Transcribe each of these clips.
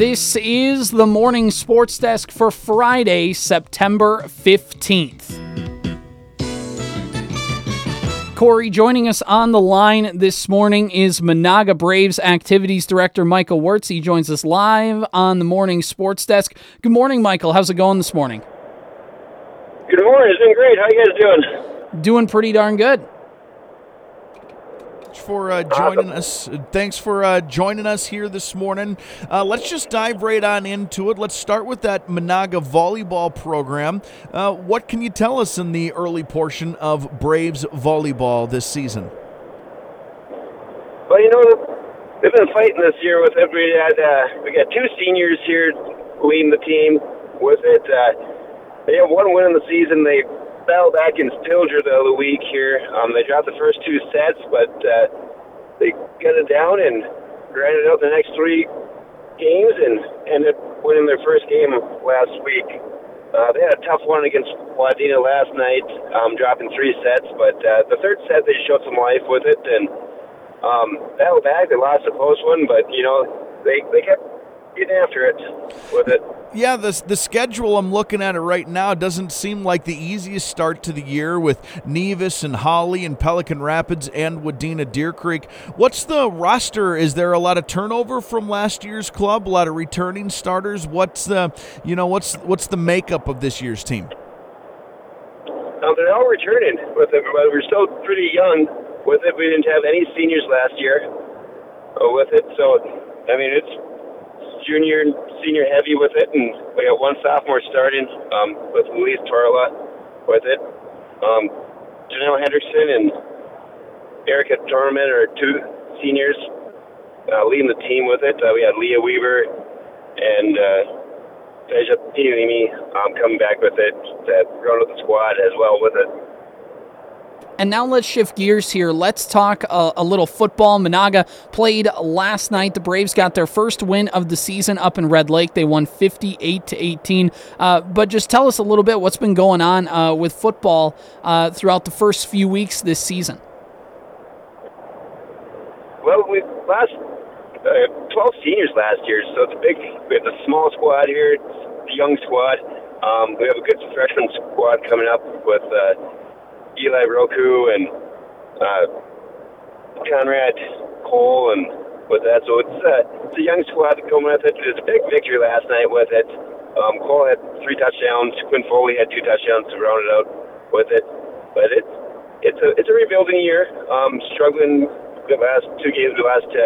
This is the morning sports desk for Friday, September 15th. Corey, joining us on the line this morning is Menahga Braves Activities Director Michael Weerts. He joins us live on the morning sports desk. Good morning, Michael. How's it going this morning? Good morning. It's been great. How you guys doing? Doing pretty darn good for uh, joining us. Thanks for uh, joining us here this morning. Uh, let's just dive right on into it. Let's start with that Menahga volleyball program. Uh, what can you tell us in the early portion of Braves volleyball this season? Well, you know, they've been fighting this year with it. We uh, we got two seniors here leading the team with it. Uh, they have one win in the season. They battle back in Stilger the other week here. Um, they dropped the first two sets, but uh, they got it down and grinded out the next three games and ended up winning their first game last week. Uh, they had a tough one against Wadena last night, um, dropping three sets, but uh, the third set they showed some life with it and um, battled back. They lost a close one, but you know they they kept getting after it with it. Yeah, the, the schedule I'm looking at it right now doesn't seem like the easiest start to the year with Nevis and Hawley and Pelican Rapids and Wadena Deer Creek. What's the roster? Is there a lot of turnover from last year's club? A lot of returning starters? What's the you know what's what's the makeup of this year's team? Um, they're all returning with it, but we're still pretty young with it. We didn't have any seniors last year uh, with it, so I mean it's junior and senior heavy with it, and we got one sophomore starting um, with Louise Torla with it. Um, Janelle Hendrickson and Erica Torman are two seniors uh, leading the team with it. Uh, we had Leah Weaver and uh, Deja um, coming back with it, that run with the squad as well with it. And now let's shift gears here. Let's talk a, a, little football. Menahga played last night. The Braves got their first win of the season up in Red Lake. They won 58 to 18. Uh, but just tell us a little bit what's been going on uh, with football uh, throughout the first few weeks this season. Well, we last uh, 12 seniors last year, so it's a big. We have a small squad here, a young squad. Um, we have a good freshman squad coming up with uh, Eli Roku and uh, Conrad Cole and with that. So it's, uh, it's a young squad coming with it. It a big victory last night with it. Um, Cole had three touchdowns. Quinn Foley had two touchdowns to round it out with it. But it's it's a it's a rebuilding year. Um, struggling the last two games we lost to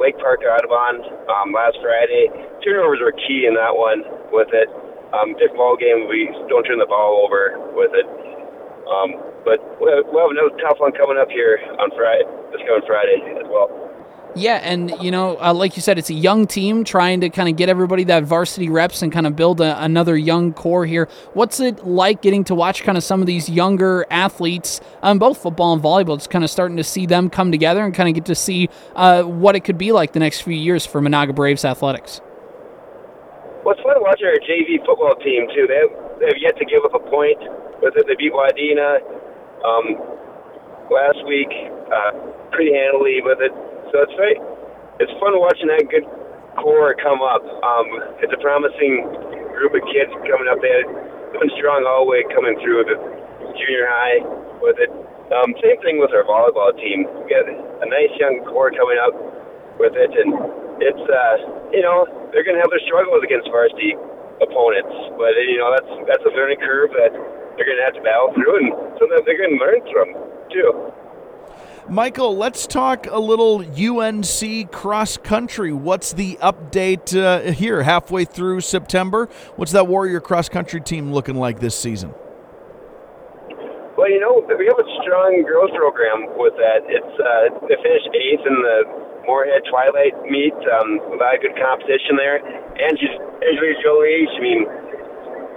Lake Park Audubon um, last Friday. Turnovers were key in that one with it. Um, big ball game. We don't turn the ball over with it. Um, but we'll have another tough one coming up here on Friday, this coming Friday as well. Yeah, and you know, uh, like you said, it's a young team trying to kind of get everybody that varsity reps and kind of build a, another young core here. What's it like getting to watch kind of some of these younger athletes on um, both football and volleyball? Just kind of starting to see them come together and kind of get to see uh, what it could be like the next few years for Menahga Braves athletics. Well, it's fun watching our JV football team too. They have, they have yet to give up a point. With it, they beat Wadena um, last week uh, pretty handily with it. So it's very, it's fun watching that good core come up. Um, it's a promising group of kids coming up. They have been strong all the way coming through the junior high with it. Um, same thing with our volleyball team. We got a nice young core coming up with it, and it's uh, you know they're going to have their struggles against varsity opponents, but you know that's that's a learning curve that they're going to have to battle through, and something they're going to learn from too. Michael, let's talk a little UNC cross country. What's the update uh, here halfway through September? What's that Warrior cross country team looking like this season? Well, you know, we have a strong girls program with that. It's uh, they finished eighth in the Moorhead Twilight meet. Um, a lot of good competition there. And she's Angela Jolie. I mean,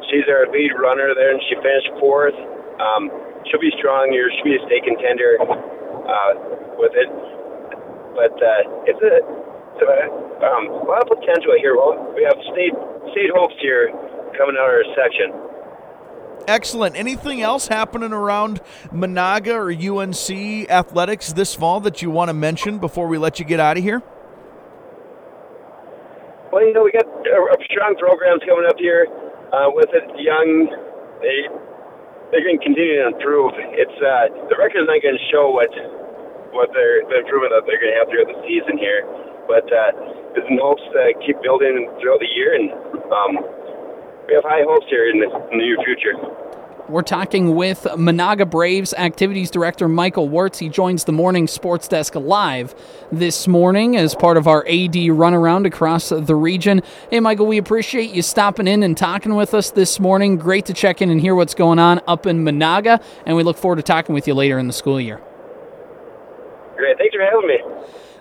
she's our lead runner there, and she finished fourth. Um, she'll be strong here. She'll be a state contender uh, with it. But uh, it's a, it's a um, lot of potential here. Well, we have state state hopes here coming out of our section. Excellent. Anything else happening around Menahga or UNC athletics this fall that you want to mention before we let you get out of here? Well, you know, we got strong programs coming up here uh, with it. Young, they they're going to continue to improve. It's uh, the record's not going to show what what they're the improvement that they're going to have throughout the season here, but uh, there's in hopes to keep building throughout the year, and um, we have high hopes here in the, in the near future. We're talking with Menahga Braves Activities Director Michael Weerts. He joins the morning sports desk live this morning as part of our AD runaround across the region. Hey, Michael, we appreciate you stopping in and talking with us this morning. Great to check in and hear what's going on up in Menahga, and we look forward to talking with you later in the school year. Great. Thanks for having me.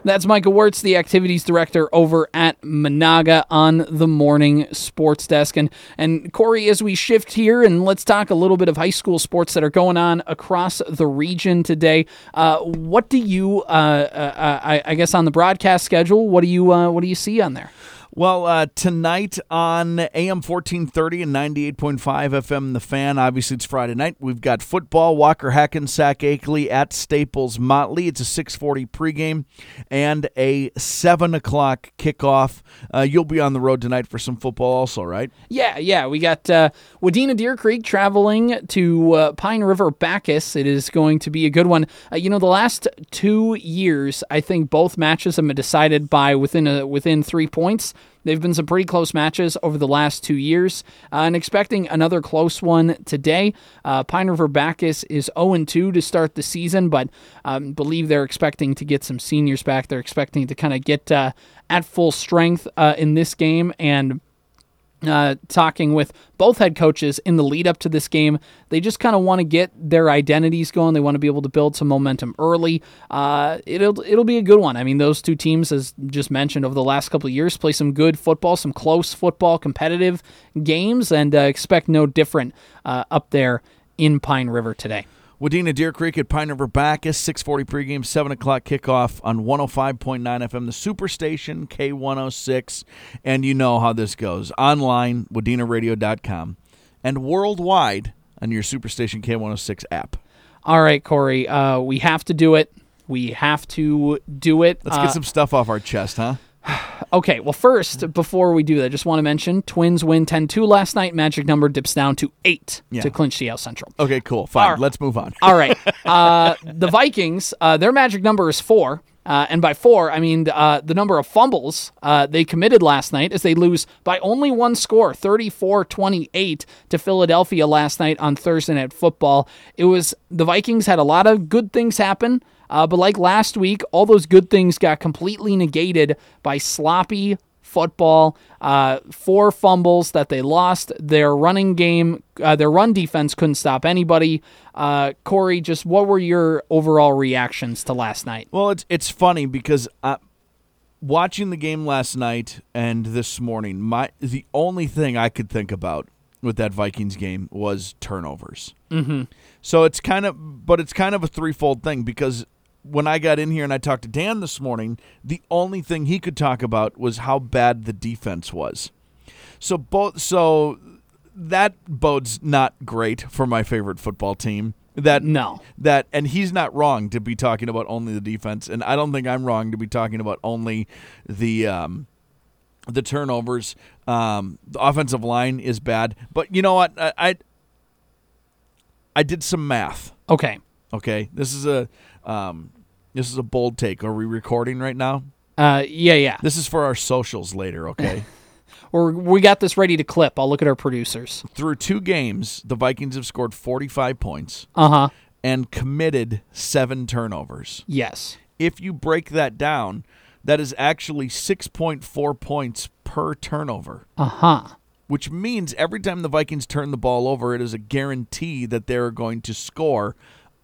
That's Michael Weerts, the activities director over at Menahga on the morning sports desk. And, and Corey, as we shift here and let's talk a little bit of high school sports that are going on across the region today. Uh, what do you, uh, uh, I, I, guess, on the broadcast schedule? What do you, uh, what do you see on there? Well, uh, tonight on AM 1430 and 98.5 FM The Fan, obviously it's Friday night. We've got football, Walker Hackensack Akeley at Staples Motley. It's a 640 pregame and a 7 o'clock kickoff. Uh, you'll be on the road tonight for some football also, right? Yeah, yeah. We got uh, Wadena Deer Creek traveling to uh, Pine River Backus. It is going to be a good one. Uh, you know, the last two years, I think both matches have been decided by within a, within three points. They've been some pretty close matches over the last two years, uh, and expecting another close one today. Uh, Pine River Backus is 0 2 to start the season, but um, believe they're expecting to get some seniors back. They're expecting to kind of get uh, at full strength uh, in this game and uh, talking with both head coaches in the lead up to this game. They just kind of want to get their identities going. They want to be able to build some momentum early. Uh, it'll it'll be a good one. I mean, those two teams, as just mentioned, over the last couple of years, play some good football, some close football, competitive games, and uh, expect no different uh, up there in Pine River today. Wadena Deer Creek at Pine River Backus, 640 pregame, 7 o'clock kickoff on 105.9 FM, the Superstation, K106. And you know how this goes. Online, wadenaradio.com, and worldwide on your Superstation K106 app. All right, Corey, uh, we have to do it. We have to do it. Let's get uh, some stuff off our chest, huh? Okay, well, first, before we do that, I just want to mention Twins win 10 2 last night. Magic number dips down to 8 yeah. to clinch the South Central. Okay, cool. Fine. Right. Let's move on. All right. Uh, the Vikings, uh, their magic number is 4. Uh, and by four, I mean uh, the number of fumbles uh, they committed last night as they lose by only one score, 34 28 to Philadelphia last night on Thursday Night Football. It was the Vikings had a lot of good things happen. Uh, but like last week, all those good things got completely negated by sloppy football. Uh, four fumbles that they lost. Their running game, uh, their run defense couldn't stop anybody. Uh, Corey, just what were your overall reactions to last night? Well, it's it's funny because uh, watching the game last night and this morning, my the only thing I could think about with that Vikings game was turnovers. Mm-hmm. So it's kind of, but it's kind of a threefold thing because when I got in here and I talked to Dan this morning, the only thing he could talk about was how bad the defense was. So both so that bodes not great for my favorite football team. That no. That and he's not wrong to be talking about only the defense and I don't think I'm wrong to be talking about only the um the turnovers. Um the offensive line is bad, but you know what? I I, I did some math. Okay. Okay. This is a um, this is a bold take. Are we recording right now? Uh, yeah, yeah. This is for our socials later, okay? or we got this ready to clip. I'll look at our producers. Through two games, the Vikings have scored 45 points. Uh-huh. And committed 7 turnovers. Yes. If you break that down, that is actually 6.4 points per turnover. Uh-huh. Which means every time the Vikings turn the ball over, it is a guarantee that they're going to score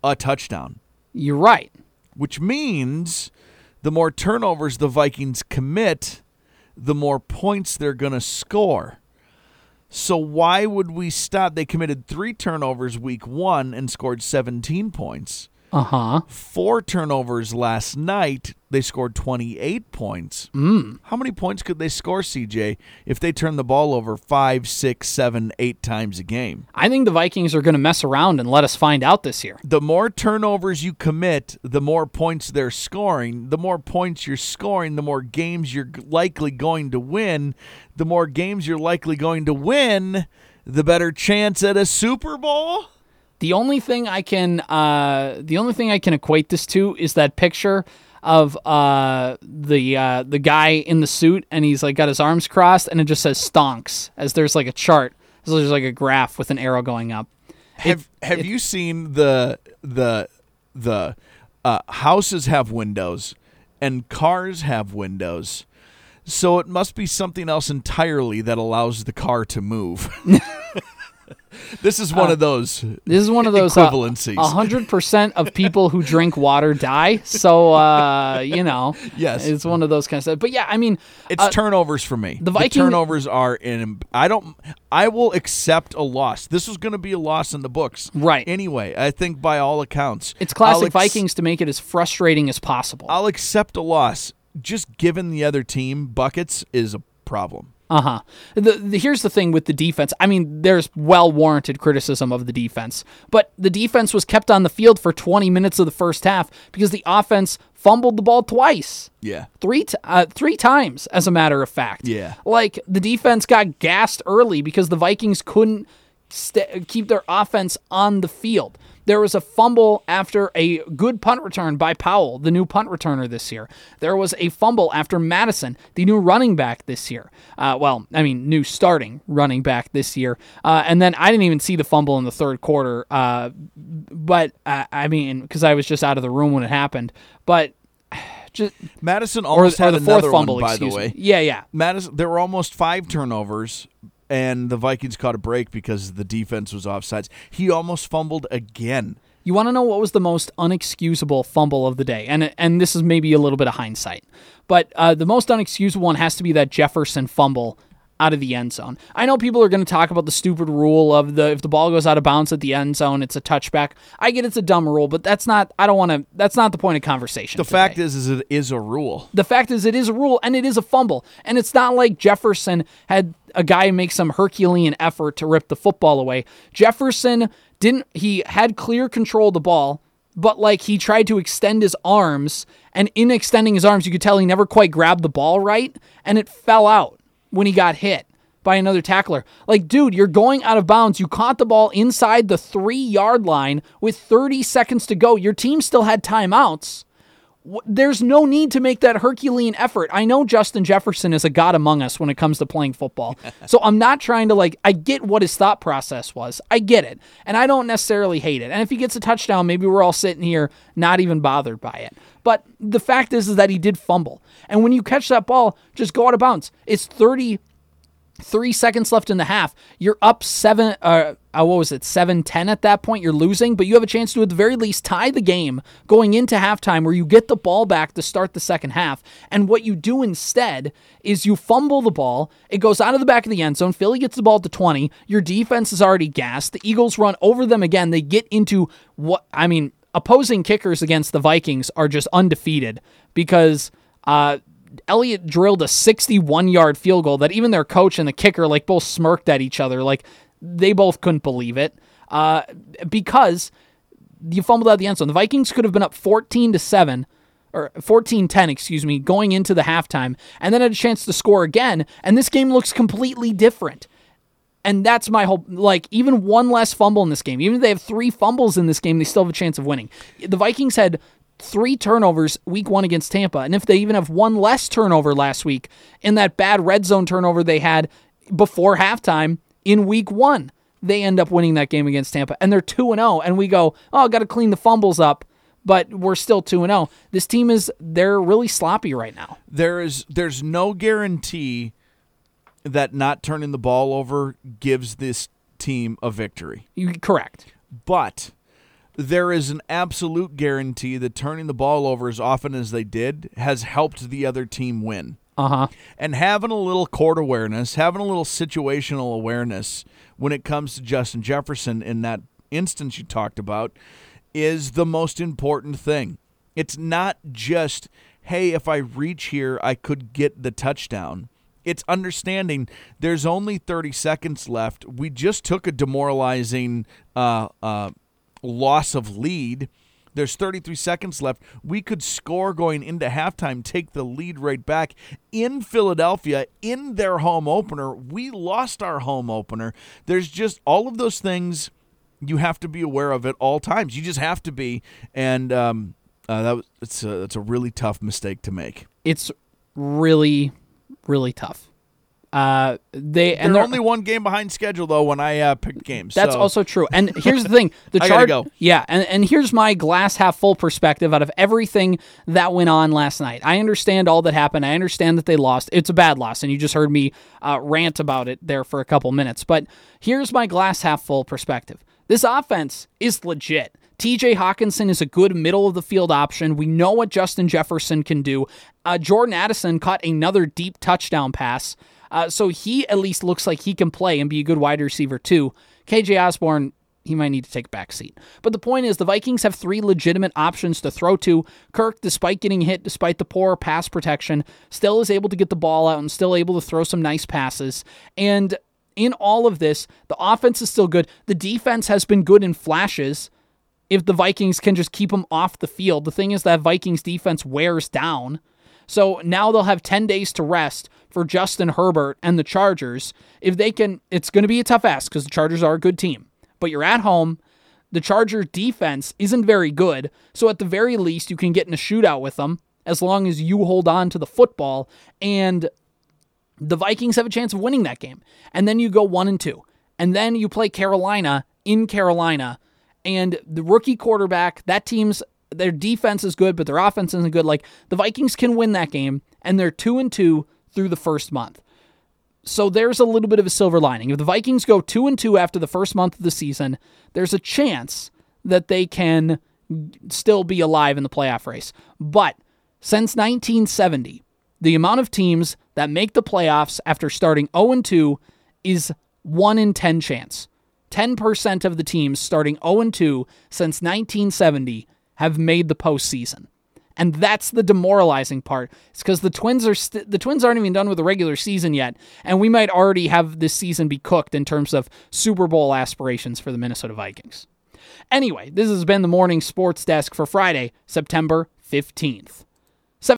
a touchdown. You're right. Which means the more turnovers the Vikings commit, the more points they're going to score. So why would we stop? They committed three turnovers week one and scored 17 points. Uh huh. Four turnovers last night. They scored 28 points. Mm. How many points could they score, CJ, if they turn the ball over five, six, seven, eight times a game? I think the Vikings are going to mess around and let us find out this year. The more turnovers you commit, the more points they're scoring. The more points you're scoring, the more games you're likely going to win. The more games you're likely going to win, the better chance at a Super Bowl. The only thing I can, uh, the only thing I can equate this to is that picture of uh, the uh, the guy in the suit, and he's like got his arms crossed, and it just says stonks as there's like a chart. So there's like a graph with an arrow going up. Have Have you seen the the the uh, houses have windows and cars have windows? So it must be something else entirely that allows the car to move. this is one of those. This is one of those uh, equivalencies. hundred percent of people who drink water die. So uh, you know, Yes. it's one of those kind of stuff. But yeah, I mean, It's uh, turnovers for me. the Viking- turnovers are in. I don't. I will accept a loss. This was going to be a loss in the books, Right. Anyway, I think by all accounts, it's classic ex- Vikings to make it as frustrating as possible. I'll accept a loss. Just giving the other team buckets is a problem. Uh huh. The, the, here's the thing with the defense. I mean, there's well warranted criticism of the defense, but the defense was kept on the field for 20 minutes of the first half because the offense fumbled the ball twice. Yeah. Three t- uh, three times, as a matter of fact. Yeah. Like the defense got gassed early because the Vikings couldn't st- keep their offense on the field. There was a fumble after a good punt return by Powell, the new punt returner this year. There was a fumble after Mattison, the new running back this year. Uh, well, I mean, new starting running back this year. Uh, and then I didn't even see the fumble in the third quarter. Uh, but uh, I mean, because I was just out of the room when it happened. But just Mattison almost or had the fourth fumble, one, by the way. me. Yeah, yeah. Mattison, there were almost five turnovers, and the Vikings caught a break because the defense was offsides. He almost fumbled again. You want to know what was the most unexcusable fumble of the day? And and this is maybe a little bit of hindsight, but uh, the most unexcusable one has to be that Jefferson fumble out of the end zone. I know people are going to talk about the stupid rule of the if the ball goes out of bounds at the end zone, it's a touchback. I get it's a dumb rule, but that's not. I don't want to. That's not the point of conversation. The fact is, is it is a rule. The fact is, it is a rule and it is a fumble. And it's not like Jefferson had a guy make some Herculean effort to rip the football away. Jefferson didn't, he had clear control of the ball, but like he tried to extend his arms. And in extending his arms, you could tell he never quite grabbed the ball right. And it fell out when he got hit by another tackler. Like, dude, you're going out of bounds. You caught the ball inside the three yard line with 30 seconds to go. Your team still had timeouts there's no need to make that Herculean effort. I know Justin Jefferson is a god among us when it comes to playing football. so I'm not trying to like I get what his thought process was. I get it. And I don't necessarily hate it. And if he gets a touchdown, maybe we're all sitting here not even bothered by it. But the fact is is that he did fumble. And when you catch that ball, just go out of bounds. It's 30 three seconds left in the half. You're up seven. Uh, uh, what was it? Seven ten at that point. You're losing, but you have a chance to at the very least tie the game going into halftime, where you get the ball back to start the second half. And what you do instead is you fumble the ball. It goes out of the back of the end zone. Philly gets the ball to twenty. Your defense is already gassed. The Eagles run over them again. They get into what I mean. Opposing kickers against the Vikings are just undefeated because. Uh, Elliott drilled a 61 yard field goal that even their coach and the kicker like both smirked at each other. Like they both couldn't believe it uh, because you fumbled out the end zone. The Vikings could have been up 14 to 7 or 14-10, excuse me, going into the halftime and then had a chance to score again and this game looks completely different. And that's my whole like even one less fumble in this game. Even if they have 3 fumbles in this game, they still have a chance of winning. The Vikings had three turnovers week one against Tampa. And if they even have one less turnover last week in that bad red zone turnover they had before halftime in week one, they end up winning that game against Tampa. And they're 2 and 0. And we go, oh, got to clean the fumbles up. But we're still 2 and 0. This team is, they're really sloppy right now. There is, there's no guarantee that not turning the ball over gives this team a victory. You, correct. But there is an absolute guarantee that turning the ball over as often as they did has helped the other team win. Uh huh. And having a little court awareness, having a little situational awareness when it comes to Justin Jefferson in that instance you talked about is the most important thing. It's not just, hey, if I reach here, I could get the touchdown. It's understanding there's only 30 seconds left. We just took a demoralizing uh, uh, loss of lead. There's 33 seconds left. We could score going into halftime, take the lead right back in Philadelphia in their home opener. We lost our home opener. There's just all of those things you have to be aware of at all times. You just have to be, and um, uh, that was it's a, it's a really tough mistake to make. It's really, really tough. Uh, they and they're, they're only one game behind schedule though when I uh, picked games. That's so. also true. And here's the thing: the chart. go. Yeah, and and here's my glass half full perspective out of everything that went on last night. I understand all that happened. I understand that they lost. It's a bad loss, and you just heard me uh, rant about it there for a couple minutes. But here's my glass half full perspective. This offense is legit. TJ Hockenson is a good middle of the field option. We know what Justin Jefferson can do. Uh, Jordan Addison caught another deep touchdown pass. Uh, so he at least looks like he can play and be a good wide receiver too. KJ Osborne, he might need to take a back seat. But the point is, the Vikings have three legitimate options to throw to. Kirk, despite getting hit, despite the poor pass protection, still is able to get the ball out and still able to throw some nice passes. And in all of this, the offense is still good. The defense has been good in flashes. If the Vikings can just keep them off the field, the thing is that Vikings defense wears down. So now they'll have 10 days to rest for Justin Herbert and the Chargers. If they can, it's going to be a tough ask because the Chargers are a good team. But you're at home. The Charger defense isn't very good. So at the very least, you can get in a shootout with them as long as you hold on to the football and the Vikings have a chance of winning that game. And then you go one and two. And then you play Carolina in Carolina. And the rookie quarterback, that team's their defense is good, but their offense isn't good. Like the Vikings can win that game, and they're two and two through the first month. So there's a little bit of a silver lining. If the Vikings go two and two after the first month of the season, there's a chance that they can still be alive in the playoff race. But since 1970, the amount of teams that make the playoffs after starting 0 and 2 is 1 in 10 chance. 10% of the teams starting 0 and 2 since 1970 have made the postseason. And that's the demoralizing part. It's because the Twins are st- the Twins aren't even done with the regular season yet, and we might already have this season be cooked in terms of Super Bowl aspirations for the Minnesota Vikings. Anyway, this has been the morning sports desk for Friday, September 15th.